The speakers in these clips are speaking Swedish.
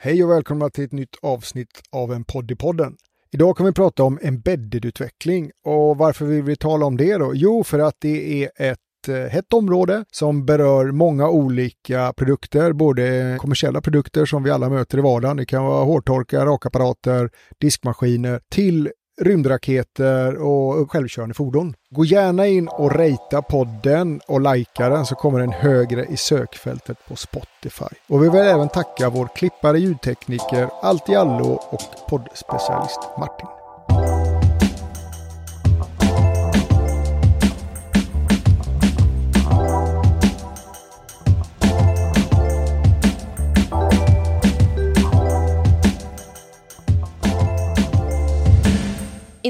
Hej och välkomna till ett nytt avsnitt av en podd i podden. Idag kommer vi prata om embedded-utveckling och varför vill vi tala om det då? Jo, för att det är ett eh, hett område som berör många olika produkter, både kommersiella produkter som vi alla möter i vardagen. Det kan vara hårtorkar, rakapparater, diskmaskiner till rymdraketer och självkörande fordon. Gå gärna in och rejta podden och likea den så kommer den högre i sökfältet på Spotify. Och vi vill även tacka vår klippare, ljudtekniker, allt i allo och poddspecialist Martin.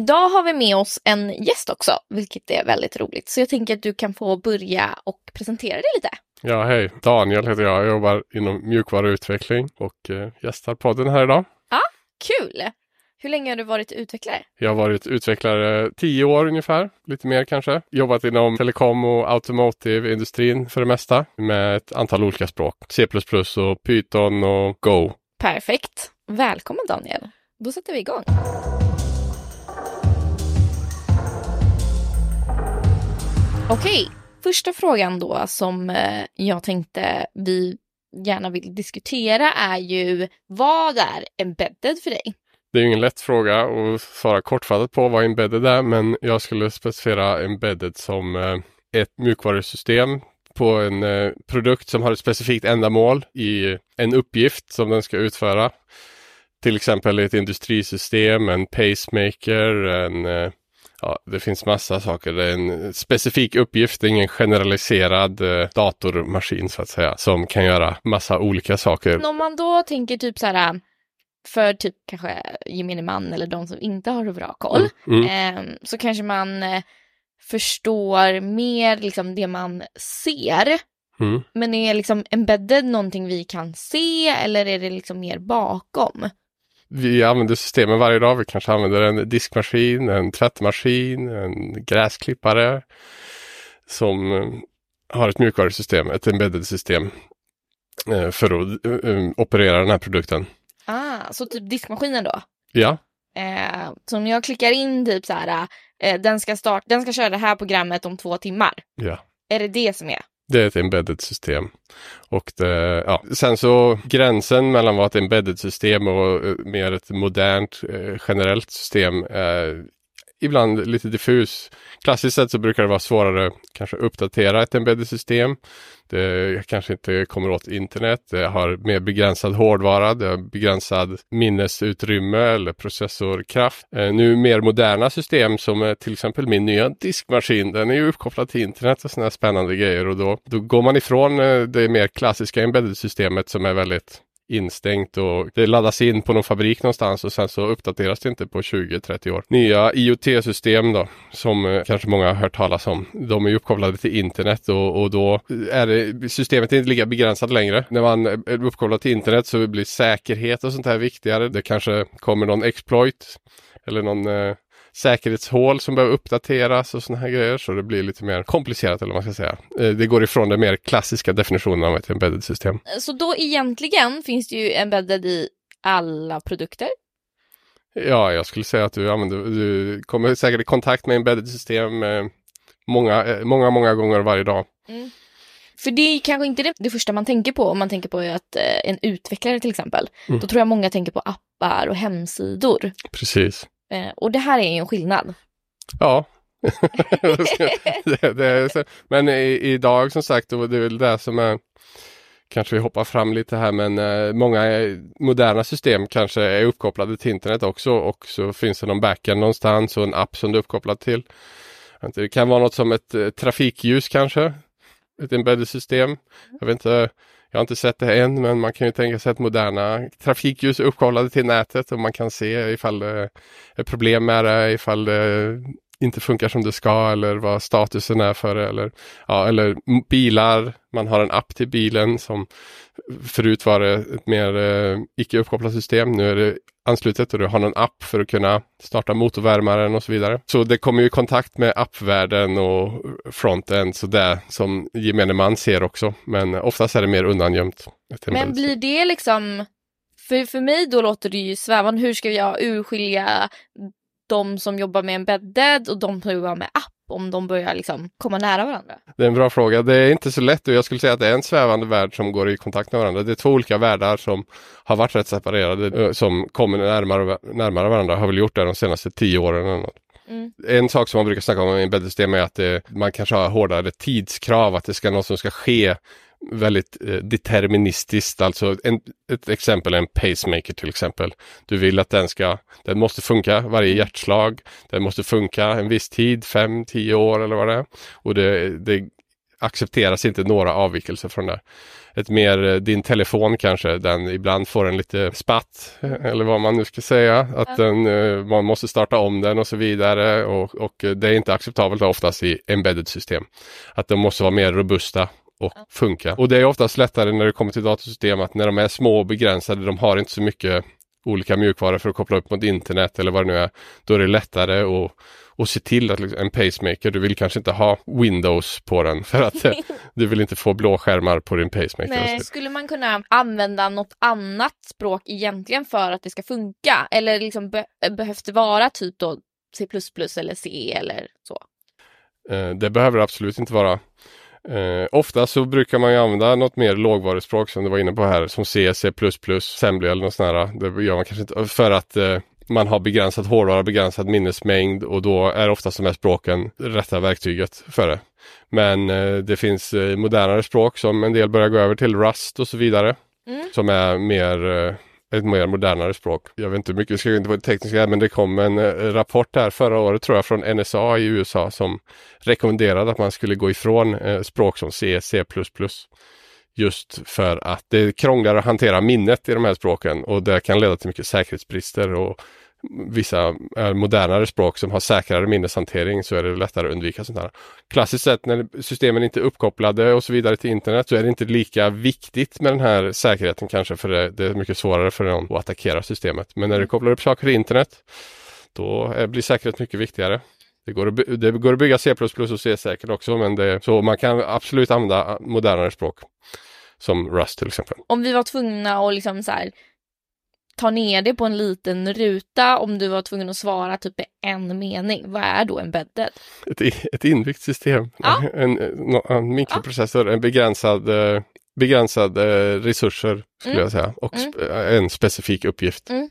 Idag har vi med oss en gäst också, vilket är väldigt roligt. Så jag tänker att du kan få börja och presentera dig lite. Ja, hej. Daniel heter jag. Jag jobbar inom mjukvaruutveckling och eh, gästar podden här idag. Ja, kul! Hur länge har du varit utvecklare? Jag har varit utvecklare tio år ungefär, lite mer kanske. Jobbat inom telekom och automotive-industrin för det mesta med ett antal olika språk. C++ och Python och Go. Perfekt. Välkommen Daniel. Då sätter vi igång. Okej, första frågan då som eh, jag tänkte vi gärna vill diskutera är ju vad är embedded för dig? Det är ingen lätt fråga att svara kortfattat på vad embedded är, men jag skulle specificera embedded som eh, ett mjukvarusystem på en eh, produkt som har ett specifikt ändamål i en uppgift som den ska utföra. Till exempel ett industrisystem, en pacemaker, en Ja, det finns massa saker. Det är en specifik uppgift, det är ingen generaliserad eh, datormaskin så att säga, som kan göra massa olika saker. Om man då tänker typ så här, för typ kanske gemene man eller de som inte har så bra koll, Mm, eh, så kanske man eh, förstår mer liksom det man ser. Mm. Men är liksom embedded någonting vi kan se eller är det liksom mer bakom? Vi använder systemen varje dag. Vi kanske använder en diskmaskin, en tvättmaskin, en gräsklippare som eh, har ett mjukvarusystem, ett embedded system eh, för att eh, operera den här produkten. Ah, så typ diskmaskinen då? Ja, Eh, så om jag klickar in typ så här, eh, den, ska start, den ska köra det här programmet om två timmar. ja. Är det det som är? Det är ett embedded system. Och det, ja. Sen så gränsen mellan vad ett embedded system och eh, mer ett modernt eh, generellt system är ibland lite diffus. Klassiskt sett så brukar det vara svårare kanske uppdatera ett embedded system. Det kanske inte kommer åt internet. Det har mer begränsad hårdvara. Det har begränsad minnesutrymme eller processorkraft. Eh, nu mer moderna system som till exempel min nya diskmaskin. Den är ju uppkopplad till internet och sådana spännande grejer och då, då går man ifrån eh, det mer klassiska embedded systemet som är väldigt instängt och det laddas in på någon fabrik någonstans och sen så uppdateras det inte på 20-30 år. Nya IoT-system då, som eh, kanske många har hört talas om. De är ju uppkopplade till internet och, och då är det, systemet inte lika begränsat längre. När man eh, är uppkopplad till internet så blir säkerhet och sånt här viktigare. Det kanske kommer någon exploit eller någon eh, säkerhetshål som behöver uppdateras och sådana här grejer. Så det blir lite mer komplicerat eller vad man ska säga. Eh, Det går ifrån den mer klassiska definitionen av ett embedded system. Så då egentligen finns det ju embedded i alla produkter. Ja, jag skulle säga att du använder, du kommer säkert i kontakt med embedded system eh, många, eh, många, många gånger varje dag. För det är kanske inte det, det första man tänker på om man tänker på att en utvecklare till exempel. Mm. Då tror jag många tänker på appar och hemsidor. Precis. Eh, och det här är ju en skillnad. Ja. det, det är så. Men i, idag som sagt, och det är väl det som är Kanske vi hoppar fram lite här men eh, många moderna system kanske är uppkopplade till internet också och så finns det någon backend någonstans och en app som du är uppkopplad till. Det kan vara något som ett eh, trafikljus kanske. Ett embedded system. Jag vet inte, jag har inte sett det än men man kan ju tänka sig att moderna trafikljus är uppkopplade till nätet och man kan se ifall det är problem med det, ifall det inte funkar som det ska eller vad statusen är för det. Eller, ja, eller bilar, man har en app till bilen som förut var det ett mer eh, icke uppkopplat system. Nu är det anslutet och du har en app för att kunna starta motorvärmaren och så vidare. Så det kommer ju i kontakt med appvärlden och frontend så det som gemene man ser också. Men oftast är det mer undangömt. Men blir det liksom För, för mig då låter det ju svävande. Hur ska jag urskilja de som jobbar med embedded och de som jobbar med app om de börjar liksom komma nära varandra? Det är en bra fråga. Det är inte så lätt och jag skulle säga att det är en svävande värld som går i kontakt med varandra. Det är två olika världar som har varit rätt separerade, eh, som kommer närmare, närmare varandra, har väl gjort det de senaste tio åren. Eller något. Mm. En sak som man brukar snacka om i embedded-system är att det, man kanske har hårdare tidskrav, att det ska något som ska ske väldigt eh, deterministiskt. Alltså en, ett exempel är en pacemaker till exempel. Du vill att den ska, den måste funka varje hjärtslag. Den måste funka en viss tid, fem, tio år eller vad det är. Och det, det accepteras inte några avvikelser från det. Ett mer, eh, din telefon kanske, den ibland får en lite spatt eller vad man nu ska säga. Att den, eh, man måste starta om den och så vidare och, och det är inte acceptabelt oftast i embedded system. Att de måste vara mer robusta och funka. Och det är oftast lättare när det kommer till datorsystem att när de är små och begränsade, de har inte så mycket olika mjukvaror för att koppla upp mot internet eller vad det nu är. Då är det lättare att, att se till att liksom, en pacemaker, du vill kanske inte ha Windows på den för att du vill inte få blåskärmar på din pacemaker. Nej, skulle man kunna använda något annat språk egentligen för att det ska funka? Eller liksom be behövs det vara typ då C++ eller C eller så? Eh, det behöver det absolut inte vara. Eh, ofta så brukar man ju använda något mer lågvaruspråk som du var inne på här som C, C++, Assembly eller något sånt där. Det gör man kanske inte för att eh, man har begränsat hårdvara, begränsad minnesmängd och då är oftast de här språken rätta verktyget för det. Men eh, det finns eh, modernare språk som en del börjar gå över till, Rust och så vidare. Mm. Som är mer eh, ett mer modernare språk. Jag vet inte hur mycket, vi ska inte vara tekniska, men det kom en eh, rapport här förra året tror jag från NSA i USA som rekommenderade att man skulle gå ifrån eh, språk som C, C++. Just för att det är krångligare att hantera minnet i de här språken och det kan leda till mycket säkerhetsbrister och vissa eh, modernare språk som har säkrare minneshantering så är det lättare att undvika sånt här. Klassiskt sett när systemen inte är uppkopplade och så vidare till internet så är det inte lika viktigt med den här säkerheten kanske för det, det är mycket svårare för någon att attackera systemet. Men när du kopplar upp saker till internet då blir säkerhet mycket viktigare. Det går, att, det går att bygga C++ och C-säkert också men det, så man kan absolut använda modernare språk som Rust till exempel. Om vi var tvungna att liksom så här, ta ner det på en liten ruta om du var tvungen att svara typ en mening. Vad är då embedded? Ett, ett inbyggt system, Ja. en, en mikroprocessor, en begränsad, eh, begränsad eh, resurser skulle Mm. jag säga och Mm. sp- en specifik uppgift. Mm.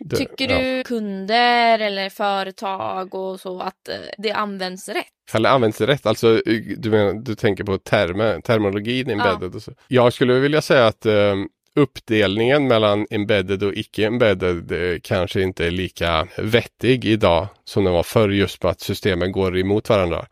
Det- Tycker ja. du kunder eller företag och så att eh, det används rätt? Det används rätt, alltså du, menar, du tänker på termer, terminologin embedded och så. Jag skulle vilja säga att eh, uppdelningen mellan embedded och icke-embedded eh, kanske inte är lika vettig idag som den var förr just på att systemen går emot varandra.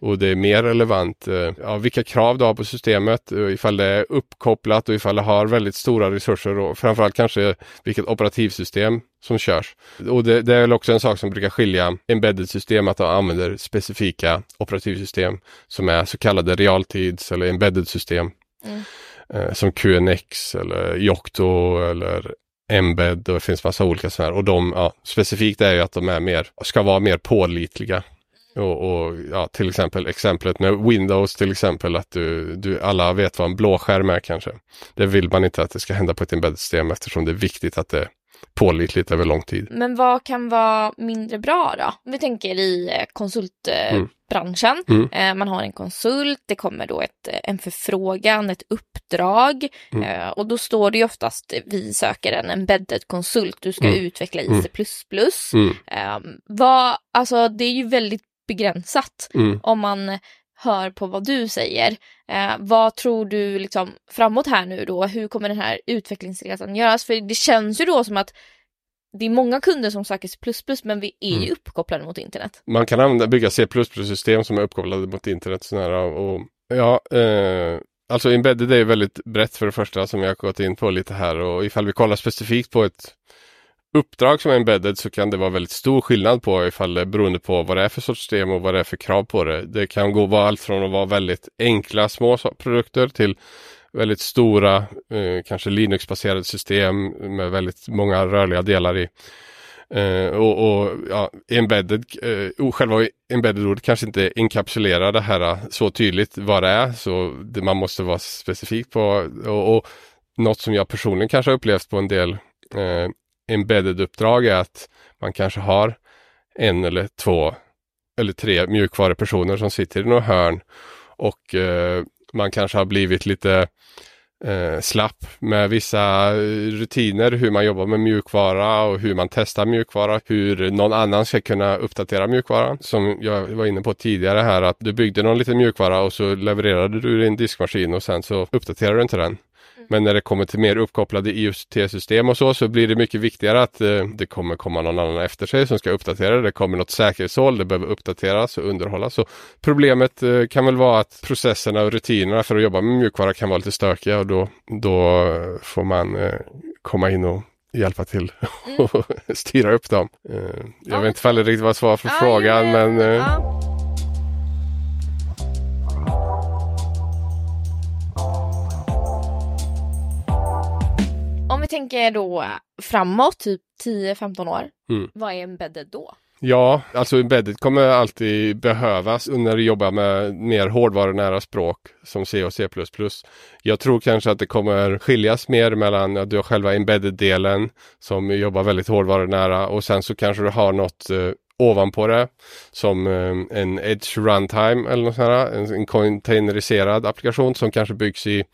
Och det är mer relevant eh, ja, vilka krav du har på systemet, eh, ifall det är uppkopplat och ifall det har väldigt stora resurser och framförallt kanske vilket operativsystem som körs. Och det, det är väl också en sak som brukar skilja embedded-system att de använder specifika operativsystem som är så kallade realtids eller embedded-system. Mm. Eh, som QNX eller Yocto eller Embed och det finns massa olika sådana här. Och de, ja, specifikt är ju att de är mer, ska vara mer pålitliga. Och, och ja, till exempel exemplet med Windows till exempel att du, du alla vet vad en blåskärm är kanske. Det vill man inte att det ska hända på ett embedded-system eftersom det är viktigt att det är pålitligt över lång tid. Men vad kan vara mindre bra då? Om vi tänker i eh, konsultbranschen. Mm. Eh, Man har en konsult, det kommer då ett, en förfrågan, ett uppdrag Mm. eh, och då står det ju oftast vi söker en embedded konsult, du ska Mm. utveckla Mm. IC++. Mm, Eh, vad, alltså det är ju väldigt begränsat mm. om man hör på vad du säger. Eh, vad tror du liksom framåt här nu då? Hur kommer den här utvecklingsresan göras? För det känns ju då som att det är många kunder som söker C++ men vi är ju Mm. uppkopplade mot internet. Man kan använda, bygga C++-system som är uppkopplade mot internet. sån här, och, ja, eh, alltså embedded är ju väldigt brett för det första som jag har gått in på lite här och ifall vi kollar specifikt på ett uppdrag som är embedded så kan det vara väldigt stor skillnad på ifall det beroende på vad det är för sorts system och vad det är för krav på det. Det kan gå allt från att vara väldigt enkla små produkter till väldigt stora, eh, kanske Linux-baserade system med väldigt många rörliga delar i. Eh, och, och ja, embedded, eh, själva embedded-ordet kanske inte inkapsulerar det här eh, så tydligt vad det är. Så det, man måste vara specifik på och, och något som jag personligen kanske har upplevt på en del eh, embedded-uppdrag är att man kanske har en eller två eller tre mjukvarupersoner som sitter i något hörn och eh, man kanske har blivit lite eh, slapp med vissa eh, rutiner hur man jobbar med mjukvara och hur man testar mjukvara, hur någon annan ska kunna uppdatera mjukvaran. Som jag var inne på tidigare här att du byggde någon liten mjukvara och så levererade du din diskmaskin och sen så uppdaterar du inte den. Men när det kommer till mer uppkopplade IoT-system och så, så blir det mycket viktigare att eh, det kommer komma någon annan efter sig som ska uppdatera det. Det kommer något säkerhetshål, det behöver uppdateras och underhållas. Så problemet eh, kan väl vara att processerna och rutinerna för att jobba med mjukvara kan vara lite stökiga och då, då får man eh, komma in och hjälpa till och styra upp dem. Eh, jag Ja. vet inte om det riktigt var svar på Ja, frågan, ja, men vi tänker då framåt, typ 10-15 år. Mm. Vad är embedded då? Ja, alltså embedded kommer alltid behövas när du jobbar med mer hårdvarunära språk som C och C++. Jag tror kanske att det kommer skiljas mer mellan att du har själva embedded-delen som jobbar väldigt hårdvarunära och sen så kanske du har något eh, ovanpå det som eh, en Edge Runtime eller något sånt här, en, en containeriserad applikation som kanske byggs i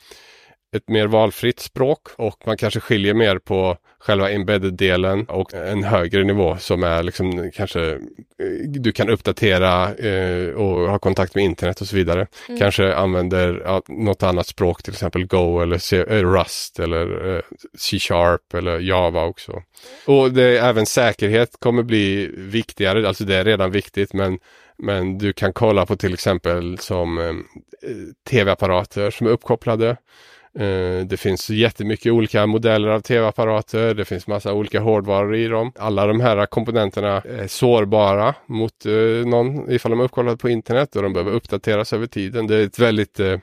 ett mer valfritt språk och man kanske skiljer mer på själva embedded-delen och en högre nivå som är liksom kanske eh, du kan uppdatera eh, och ha kontakt med internet och så vidare. Mm. Kanske använder ja, något annat språk, till exempel Go eller C, eh, Rust eller eh, C-sharp eller Java också. Och det, även säkerhet kommer bli viktigare, alltså det är redan viktigt men men du kan kolla på till exempel som eh, tv-apparater som är uppkopplade. Eh, det finns jättemycket olika modeller av tv-apparater. Det finns massa olika hårdvaror i dem. Alla de här komponenterna är sårbara mot eh, någon ifall de är uppkopplade på internet och de behöver uppdateras över tiden. Det är ett väldigt eh,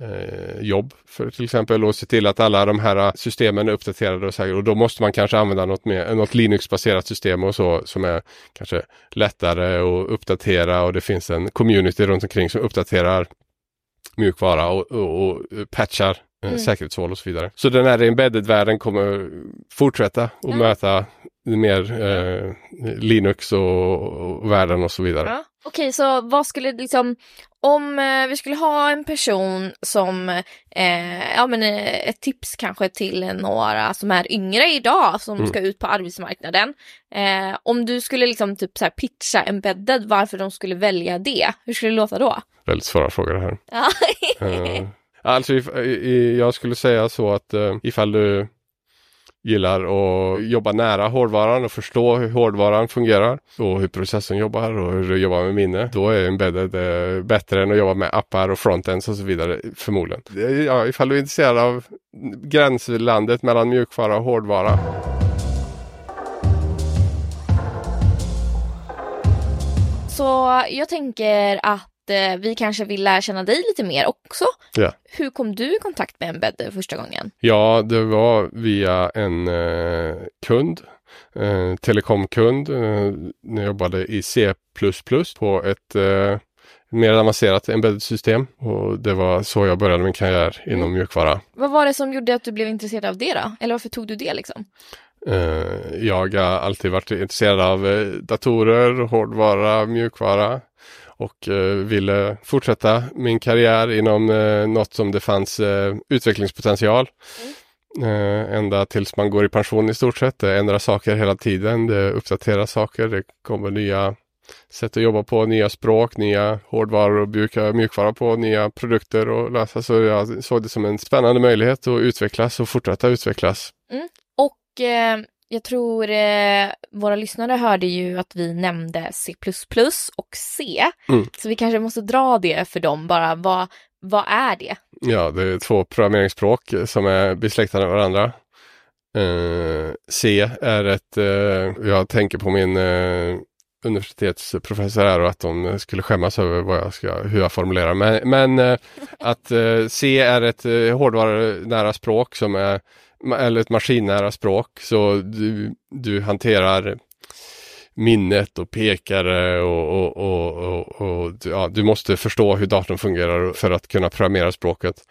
eh, jobb för till exempel att se till att alla de här systemen är uppdaterade och säkra. Och då måste man kanske använda något, mer, något Linux-baserat system och så som är kanske lättare att uppdatera och det finns en community runt omkring som uppdaterar mjukvara och, och, och patchar eh, Mm. säkerhetshål och så vidare. Så den här embedded-världen kommer fortsätta och Ja. möta mer eh, Linux och, och världen och så vidare. Ja. Okej, så vad skulle liksom, om eh, vi skulle ha en person som, eh, ja men eh, ett tips kanske till några som är yngre idag som Mm. ska ut på arbetsmarknaden. Eh, om du skulle liksom typ så här pitcha embedded varför de skulle välja det, hur skulle det låta då? Väldigt svåra frågor det här. Eh, alltså if, i, jag skulle säga så att uh, ifall du gillar att jobba nära hårdvaran och förstå hur hårdvaran fungerar och hur processen jobbar och hur du jobbar med minne. Då är embedded eh, bättre än att jobba med appar och frontends och så vidare förmodligen. Ja, ifall du är intresserad av gränslandet mellan mjukvara och hårdvara. Så jag tänker att eh, vi kanske vill lära känna dig lite mer också. Ja. Hur kom du i kontakt med embedded första gången? Ja, det var via en eh, kund, eh, telekomkund, eh, jag jobbade i C++ på ett eh, mer avancerat embedded system och det var så jag började min karriär inom Mm. mjukvara. Vad var det som gjorde att du blev intresserad av det då? Eller varför tog du det liksom? Eh, jag har alltid varit intresserad av eh, datorer, hårdvara, mjukvara och eh, ville fortsätta min karriär inom eh, något som det fanns eh, utvecklingspotential. Eh, ända tills man går i pension i stort sett. Det ändrar saker hela tiden, det uppdateras saker, det kommer nya sätt att jobba på, nya språk, nya hårdvaror och mjuka, mjukvara på, nya produkter och lösa. Så jag såg det som en spännande möjlighet att utvecklas och fortsätta utvecklas. Och eh, jag tror eh, våra lyssnare hörde ju att vi nämnde C++ och C. Mm. Så vi kanske måste dra det för dem bara. Vad, vad är det? Ja, det är två programmeringsspråk som är besläktade med varandra. Eh, C är ett, eh, jag tänker på min eh, universitetsprofessor här och att de skulle skämmas över vad jag ska, hur jag formulerar. Men, men eh, att eh, C är ett hårdvarunära språk som är, eller ett maskinnära språk. Så du, du hanterar minnet och pekare och, och, och, och, och ja, du måste förstå hur datorn fungerar för att kunna programmera språket.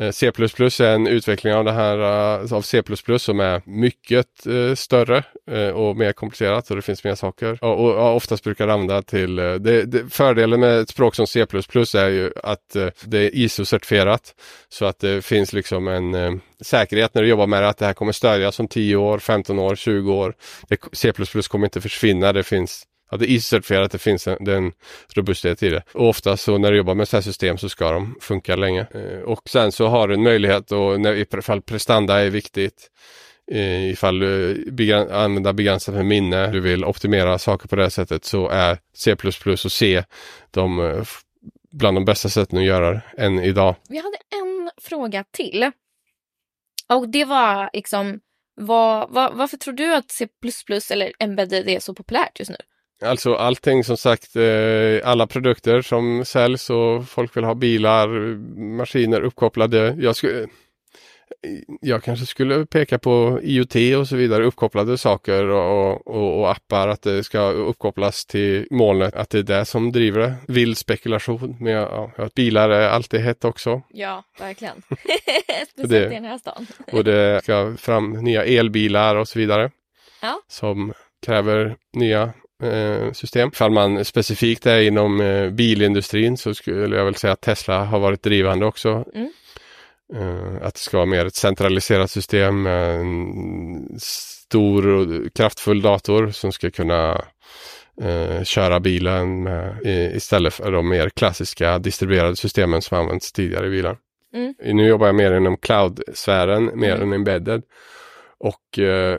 Eh, C++ är en utveckling av det här eh, av C++ som är mycket eh, större eh, och mer komplicerat och det finns mer saker. Och, och, och oftast brukar det använda till, eh, det, det, fördelen med ett språk som C++ är ju att eh, det är ISO-certifierat. Så att det finns liksom en säkerhet när du jobbar med det, att det här kommer stödjas om 10 år, 15 år, 20 år. Det, C++ kommer inte försvinna, det finns Ja, det är certifierat, att det finns en, den robusthet i det. Och ofta så när du jobbar med sådana här system så ska de funka länge. Eh, och sen så har du en möjlighet och när, ifall prestanda är viktigt, eh, ifall du began, använder begränsat med minne, du vill optimera saker på det här sättet så är C++ och C de, eh, bland de bästa sätten att göra det än idag. Vi hade en fråga till. Och det var liksom, var, var, varför tror du att C++ eller embedded är så populärt just nu? Alltså allting som sagt, eh, alla produkter som säljs och folk vill ha bilar, maskiner uppkopplade. Jag, skulle, jag kanske skulle peka på IoT och så vidare, uppkopplade saker och, och, och, appar, att det ska uppkopplas till molnet, att det är det som driver det. Vild spekulation, men ja, bilar är alltid hett också. Ja, verkligen. Speciellt i den här stan. och det ska fram nya elbilar och så vidare. Ja. Som kräver nya Eh, system. Ifall man specifikt är inom eh, bilindustrin så skulle jag väl säga att Tesla har varit drivande också. Mm. Eh, att det ska vara mer ett centraliserat system med en stor och kraftfull dator som ska kunna eh, köra bilen med, i, istället för de mer klassiska distribuerade systemen som använts tidigare i bilar. Mm. Nu jobbar jag mer inom cloud-sfären, mer mm. än embedded. Och eh,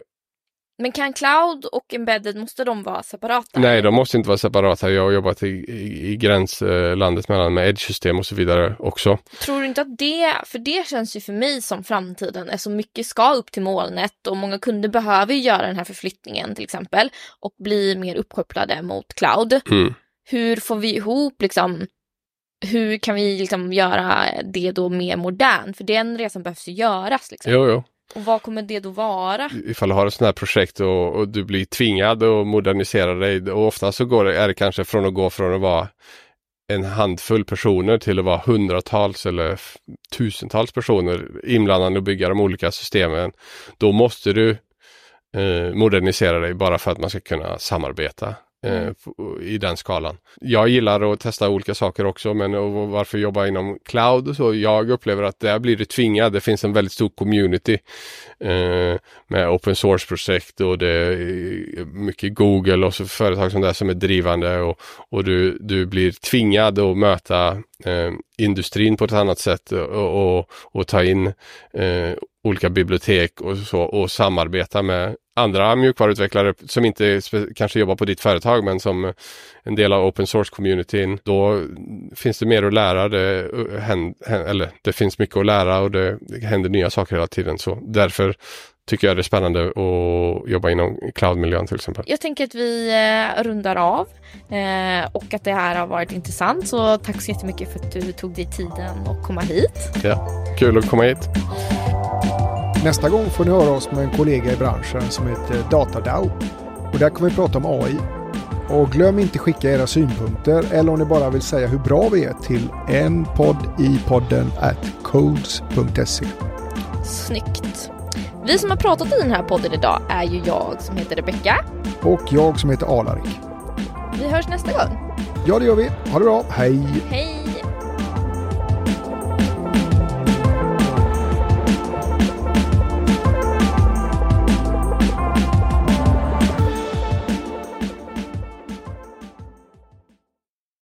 men kan cloud och embedded, måste de vara separata? Nej, de måste inte vara separata. Jag har jobbat i, i, i gränslandet mellan med edge-system och så vidare också. Tror du inte att det, för det känns ju för mig som framtiden, eftersom mycket ska upp till molnet och många kunder behöver göra den här förflyttningen till exempel och bli mer uppkopplade mot cloud. Mm. Hur får vi ihop liksom hur kan vi liksom göra det då mer modernt? För den resan behövs ju göras. Liksom. Jo, jo. Och vad kommer det då vara? Ifall du har ett sånt här projekt och, och, du blir tvingad att modernisera dig och ofta så går det, är det kanske från att gå från att vara en handfull personer till att vara hundratals eller tusentals personer inblandade och bygga de olika systemen. Då måste du eh, modernisera dig bara för att man ska kunna samarbeta. Eh, mm. i den skalan. Jag gillar att testa olika saker också men varför jobba inom cloud så. Jag upplever att där blir det tvingat. Det finns en väldigt stor community eh, med open source projekt och det är mycket Google och så företag som det som är drivande och, och du, du blir tvingad att möta eh, industrin på ett annat sätt och, och, och ta in eh, olika bibliotek och så och samarbeta med andra mjukvaruutvecklare som inte kanske jobbar på ditt företag men som en del av open source-communityn. Då finns det mer att lära. Det, eh, eller det finns mycket att lära och det, det händer nya saker hela tiden. Så därför tycker jag det är spännande att jobba inom cloud-miljön till exempel. Jag tänker att vi eh, rundar av eh, och att det här har varit intressant. Så tack så jättemycket för att du tog dig tiden att komma hit. Ja, kul att komma hit. Nästa gång får ni höra oss med en kollega i branschen som heter Datadao. Och där kommer vi prata om AI. Och glöm inte skicka era synpunkter eller om ni bara vill säga hur bra vi är till en podd i podden at codes.se. Snyggt. Vi som har pratat i den här podden idag är ju jag som heter Rebecka. Och jag som heter Alarik. Vi hörs nästa gång. Ja, det gör vi. Ha det bra. Hej! Hej!